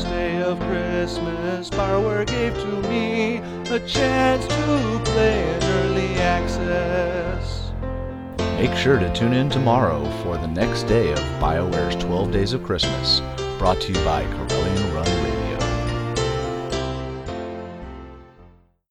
first day of Christmas, BioWare gave to me a chance to play in early access. Make sure to tune in tomorrow for the next day of BioWare's 12 Days of Christmas, brought to you by Corellian